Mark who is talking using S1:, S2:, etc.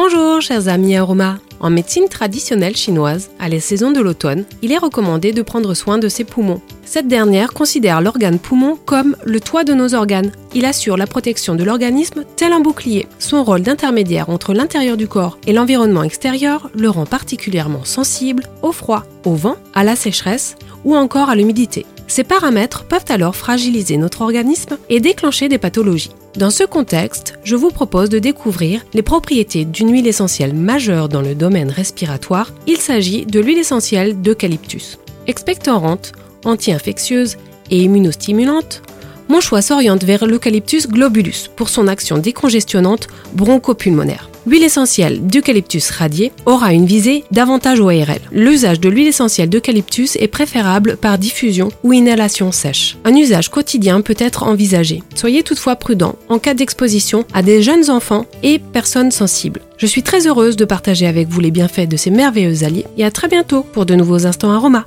S1: Bonjour chers amis aromas. En médecine traditionnelle chinoise, à la saison de l'automne, il est recommandé de prendre soin de ses poumons. Cette dernière considère l'organe poumon comme le toit de nos organes. Il assure la protection de l'organisme tel un bouclier. Son rôle d'intermédiaire entre l'intérieur du corps et l'environnement extérieur le rend particulièrement sensible au froid, au vent, à la sécheresse ou encore à l'humidité. Ces paramètres peuvent alors fragiliser notre organisme et déclencher des pathologies. Dans ce contexte, je vous propose de découvrir les propriétés d'une huile essentielle majeure dans le domaine respiratoire. Il s'agit de l'huile essentielle d'eucalyptus. Expectorante, anti-infectieuse et immunostimulante, mon choix s'oriente vers l'eucalyptus globulus pour son action décongestionnante bronchopulmonaire. L'huile essentielle d'eucalyptus radié aura une visée davantage ORL. L'usage de l'huile essentielle d'eucalyptus est préférable par diffusion ou inhalation sèche. Un usage quotidien peut être envisagé. Soyez toutefois prudent en cas d'exposition à des jeunes enfants et personnes sensibles. Je suis très heureuse de partager avec vous les bienfaits de ces merveilleux alliés et à très bientôt pour de nouveaux instants aromas.